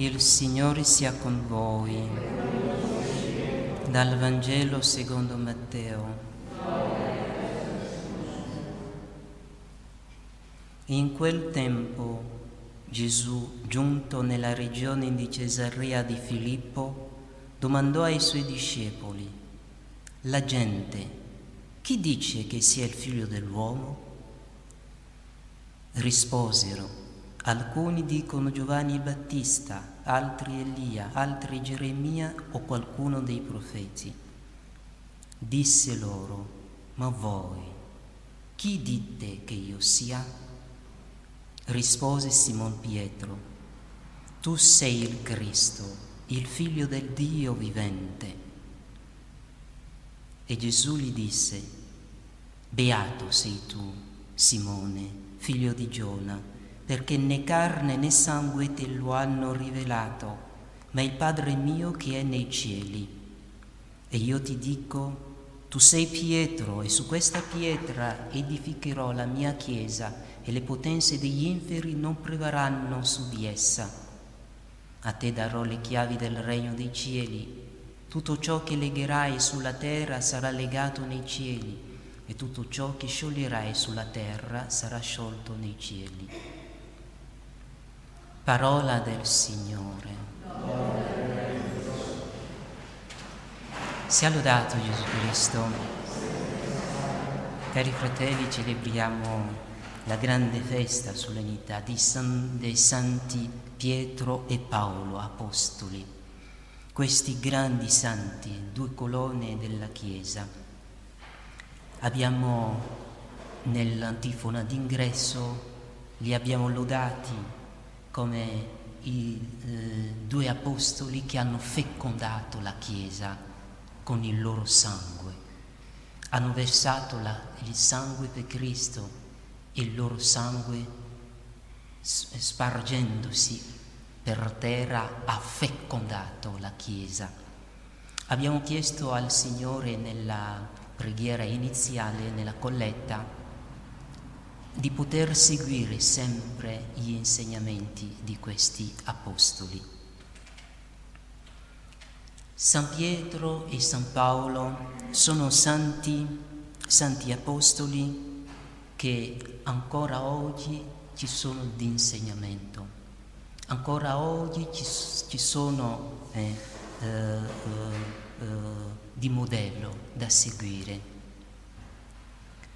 Il Signore sia con voi. Dal Vangelo secondo Matteo. In quel tempo Gesù, giunto nella regione di Cesarea di Filippo, domandò ai suoi discepoli, la gente, chi dice che sia il figlio dell'uomo? Risposero, Alcuni dicono Giovanni Battista, altri Elia, altri Geremia o qualcuno dei profeti. Disse loro, ma voi, chi dite che io sia? Rispose Simon Pietro, tu sei il Cristo, il figlio del Dio vivente. E Gesù gli disse, beato sei tu, Simone, figlio di Giona, perché né carne né sangue te lo hanno rivelato, ma il Padre mio che è nei cieli. E io ti dico, tu sei Pietro e su questa pietra edificherò la mia chiesa e le potenze degli inferi non prevarranno su di essa. A te darò le chiavi del regno dei cieli. Tutto ciò che legherai sulla terra sarà legato nei cieli e tutto ciò che scioglierai sulla terra sarà sciolto nei cieli. Parola del Signore. Sia lodato Gesù Cristo. Cari fratelli, celebriamo la grande festa, solennità San, dei santi Pietro e Paolo, apostoli. Questi grandi santi, due colonne della Chiesa. Abbiamo nell'antifona d'ingresso, li abbiamo lodati come i eh, due apostoli che hanno fecondato la Chiesa con il loro sangue. Hanno versato la, il sangue per Cristo e il loro sangue spargendosi per terra ha fecondato la Chiesa. Abbiamo chiesto al Signore nella preghiera iniziale, nella colletta, di poter seguire sempre gli insegnamenti di questi apostoli. San Pietro e San Paolo sono santi, santi apostoli che ancora oggi ci sono di insegnamento, ancora oggi ci, ci sono eh, eh, eh, di modello da seguire.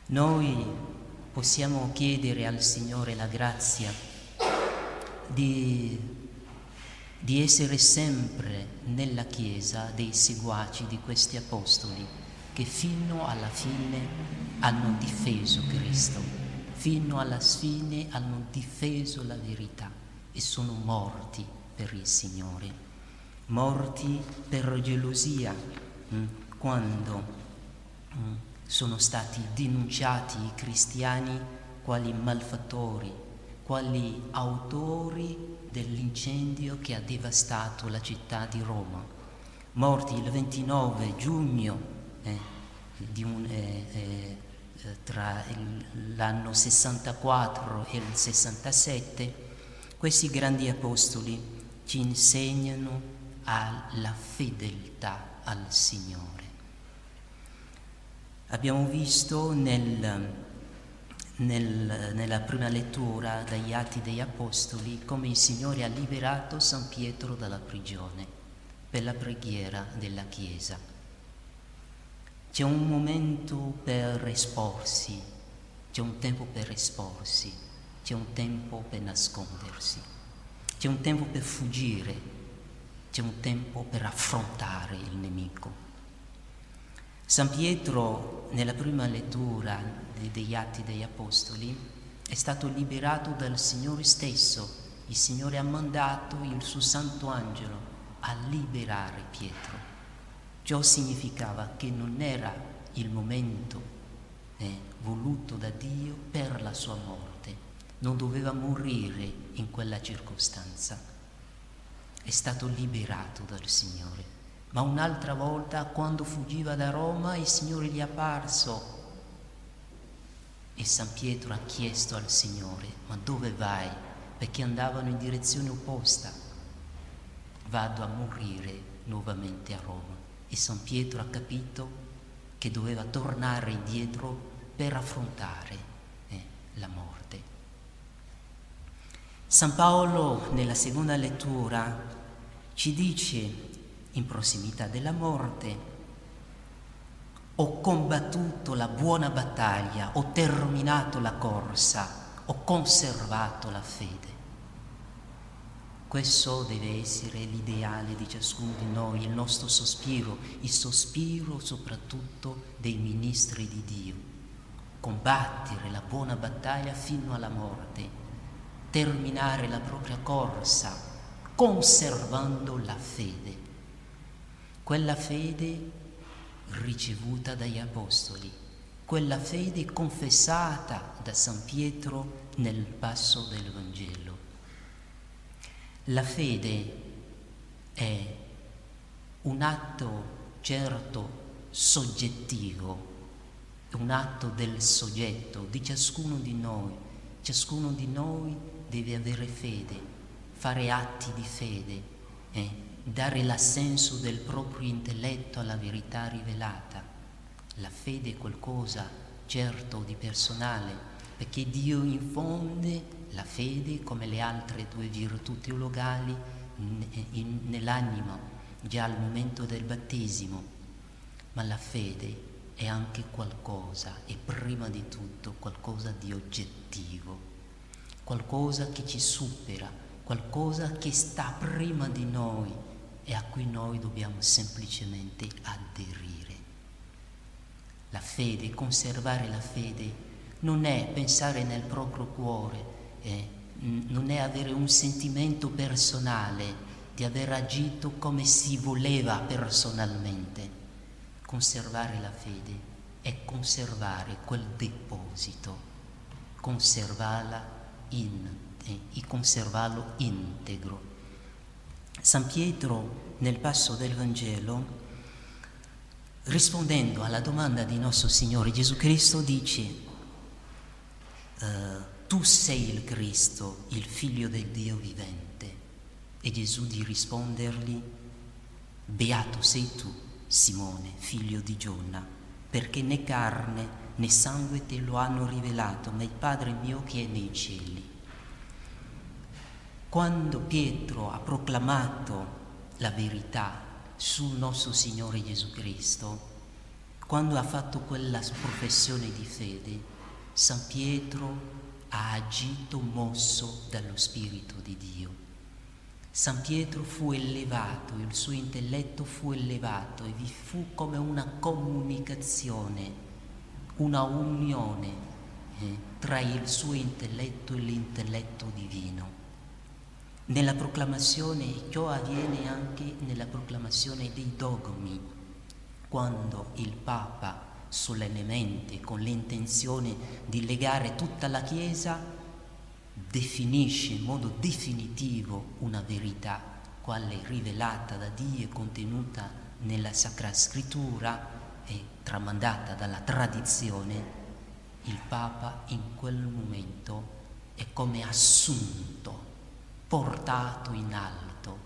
Noi possiamo chiedere al Signore la grazia di, di essere sempre nella Chiesa dei seguaci di questi apostoli che fino alla fine hanno difeso Cristo, fino alla fine hanno difeso la verità e sono morti per il Signore, morti per gelosia hm, quando hm, sono stati denunciati i cristiani quali malfattori, quali autori dell'incendio che ha devastato la città di Roma, morti il 29 giugno eh, un, eh, eh, tra il, l'anno 64 e il 67, questi grandi apostoli ci insegnano alla fedeltà al Signore. Abbiamo visto nel, nel, nella prima lettura dagli Atti degli Apostoli come il Signore ha liberato San Pietro dalla prigione per la preghiera della Chiesa. C'è un momento per esporsi, c'è un tempo per esporsi, c'è un tempo per nascondersi, c'è un tempo per fuggire, c'è un tempo per affrontare il nemico. San Pietro, nella prima lettura degli Atti degli Apostoli, è stato liberato dal Signore stesso. Il Signore ha mandato il suo santo angelo a liberare Pietro. Ciò significava che non era il momento eh, voluto da Dio per la sua morte. Non doveva morire in quella circostanza. È stato liberato dal Signore ma un'altra volta quando fuggiva da Roma il Signore gli è apparso e San Pietro ha chiesto al Signore, ma dove vai? Perché andavano in direzione opposta. vado a morire nuovamente a Roma. E San Pietro ha capito che doveva tornare indietro per affrontare eh, la morte. San Paolo nella seconda lettura ci dice in prossimità della morte, ho combattuto la buona battaglia, ho terminato la corsa, ho conservato la fede. Questo deve essere l'ideale di ciascuno di noi, il nostro sospiro, il sospiro soprattutto dei ministri di Dio. Combattere la buona battaglia fino alla morte, terminare la propria corsa, conservando la fede. Quella fede ricevuta dagli Apostoli, quella fede confessata da San Pietro nel passo del Vangelo. La fede è un atto certo soggettivo, un atto del soggetto, di ciascuno di noi. Ciascuno di noi deve avere fede, fare atti di fede, eh, dare l'assenso del proprio intelletto alla verità rivelata. La fede è qualcosa certo di personale, perché Dio infonde la fede come le altre due virtù teologali nell'anima già al momento del battesimo, ma la fede è anche qualcosa, è prima di tutto qualcosa di oggettivo, qualcosa che ci supera, qualcosa che sta prima di noi e a cui noi dobbiamo semplicemente aderire. La fede, conservare la fede, non è pensare nel proprio cuore, eh, non è avere un sentimento personale di aver agito come si voleva personalmente. Conservare la fede è conservare quel deposito, conservarla in, eh, conservarlo integro. San Pietro nel passo del Vangelo, rispondendo alla domanda di nostro Signore Gesù Cristo, dice, uh, tu sei il Cristo, il figlio del Dio vivente. E Gesù di rispondergli, beato sei tu, Simone, figlio di Gionna, perché né carne né sangue te lo hanno rivelato, ma il Padre mio che è nei cieli. Quando Pietro ha proclamato la verità sul nostro Signore Gesù Cristo, quando ha fatto quella professione di fede, San Pietro ha agito mosso dallo Spirito di Dio. San Pietro fu elevato, il suo intelletto fu elevato e vi fu come una comunicazione, una unione eh, tra il suo intelletto e l'intelletto divino. Nella proclamazione, ciò avviene anche nella proclamazione dei dogmi, quando il Papa solennemente con l'intenzione di legare tutta la Chiesa, definisce in modo definitivo una verità, quale rivelata da Dio e contenuta nella Sacra Scrittura e tramandata dalla tradizione, il Papa in quel momento è come assunto, portato in alto.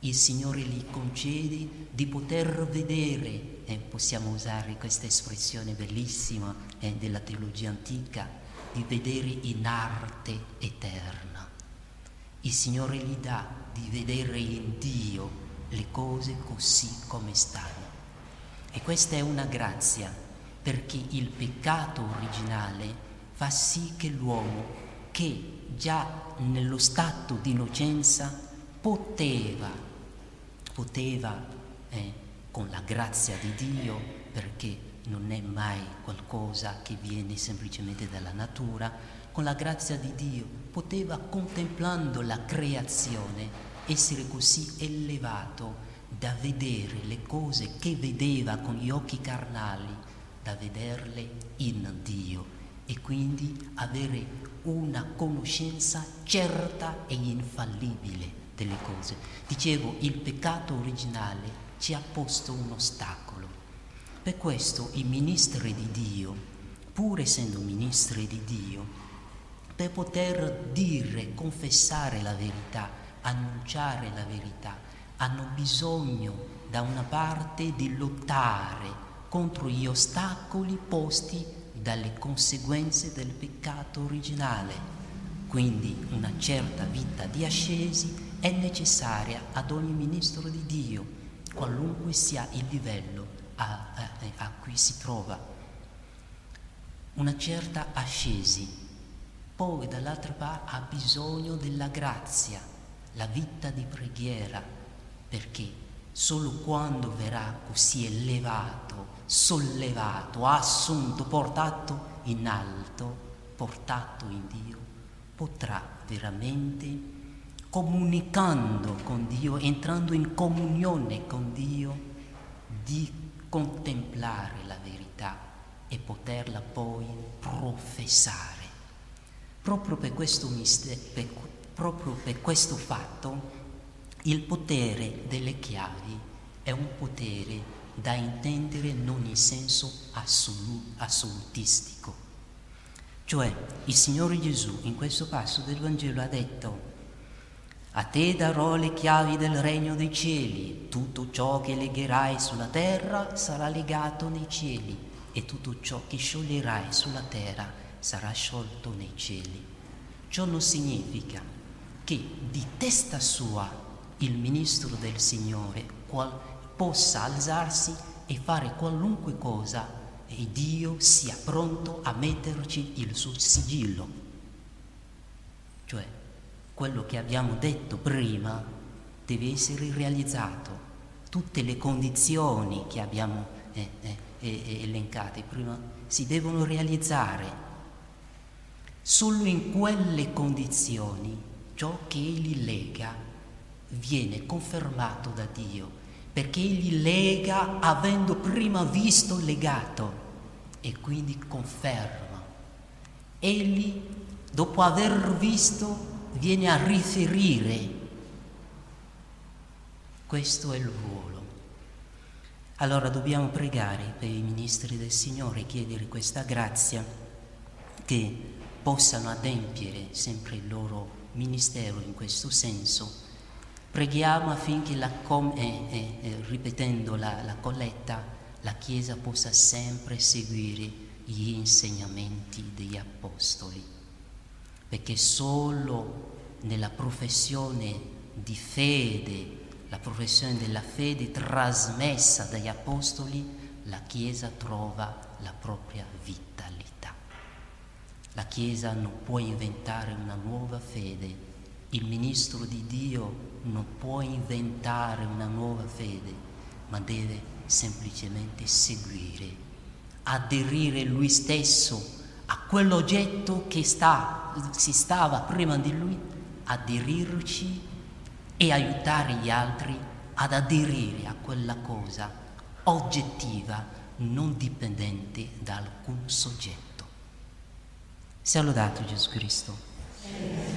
Il Signore gli concede di poter vedere eh, possiamo usare questa espressione bellissima eh, della teologia antica, di vedere in arte eterna. Il Signore gli dà di vedere in Dio le cose così come stanno. E questa è una grazia, perché il peccato originale fa sì che l'uomo, che già nello stato di innocenza poteva, poteva eh, con la grazia di Dio, perché non è mai qualcosa che viene semplicemente dalla natura, con la grazia di Dio poteva contemplando la creazione essere così elevato da vedere le cose che vedeva con gli occhi carnali, da vederle in Dio. E quindi avere una conoscenza certa e infallibile delle cose. Dicevo, il peccato originale ci ha posto un ostacolo. Per questo i ministri di Dio, pur essendo ministri di Dio, per poter dire, confessare la verità, annunciare la verità, hanno bisogno da una parte di lottare contro gli ostacoli posti dalle conseguenze del peccato originale. Quindi una certa vita di ascesi è necessaria ad ogni ministro di Dio, qualunque sia il livello a, a, a cui si trova. Una certa ascesi. Poi dall'altra parte ha bisogno della grazia, la vita di preghiera, perché solo quando verrà così elevato, sollevato, assunto, portato in alto, portato in Dio, potrà veramente, comunicando con Dio, entrando in comunione con Dio, di contemplare la verità e poterla poi professare. Proprio per questo, mistero, per, proprio per questo fatto, il potere delle chiavi è un potere da intendere non in senso assolu- assolutistico. Cioè il Signore Gesù in questo passo del Vangelo ha detto a te darò le chiavi del regno dei cieli, tutto ciò che legherai sulla terra sarà legato nei cieli e tutto ciò che scioglierai sulla terra sarà sciolto nei cieli. Ciò non significa che di testa sua il ministro del Signore qual, possa alzarsi e fare qualunque cosa e Dio sia pronto a metterci il suo sigillo. Cioè, quello che abbiamo detto prima deve essere realizzato. Tutte le condizioni che abbiamo eh, eh, eh, elencate prima si devono realizzare. Solo in quelle condizioni ciò che Egli lega viene confermato da Dio, perché egli lega avendo prima visto legato e quindi conferma. Egli, dopo aver visto, viene a riferire. Questo è il ruolo. Allora dobbiamo pregare per i ministri del Signore, chiedere questa grazia che possano adempiere sempre il loro ministero in questo senso Preghiamo affinché, la com- eh, eh, eh, ripetendo la, la colletta, la Chiesa possa sempre seguire gli insegnamenti degli Apostoli, perché solo nella professione di fede, la professione della fede trasmessa dagli Apostoli, la Chiesa trova la propria vitalità. La Chiesa non può inventare una nuova fede, il ministro di Dio non può inventare una nuova fede, ma deve semplicemente seguire, aderire lui stesso a quell'oggetto che sta, si stava prima di lui, aderirci e aiutare gli altri ad aderire a quella cosa oggettiva, non dipendente da alcun soggetto. Sia lodato Gesù Cristo.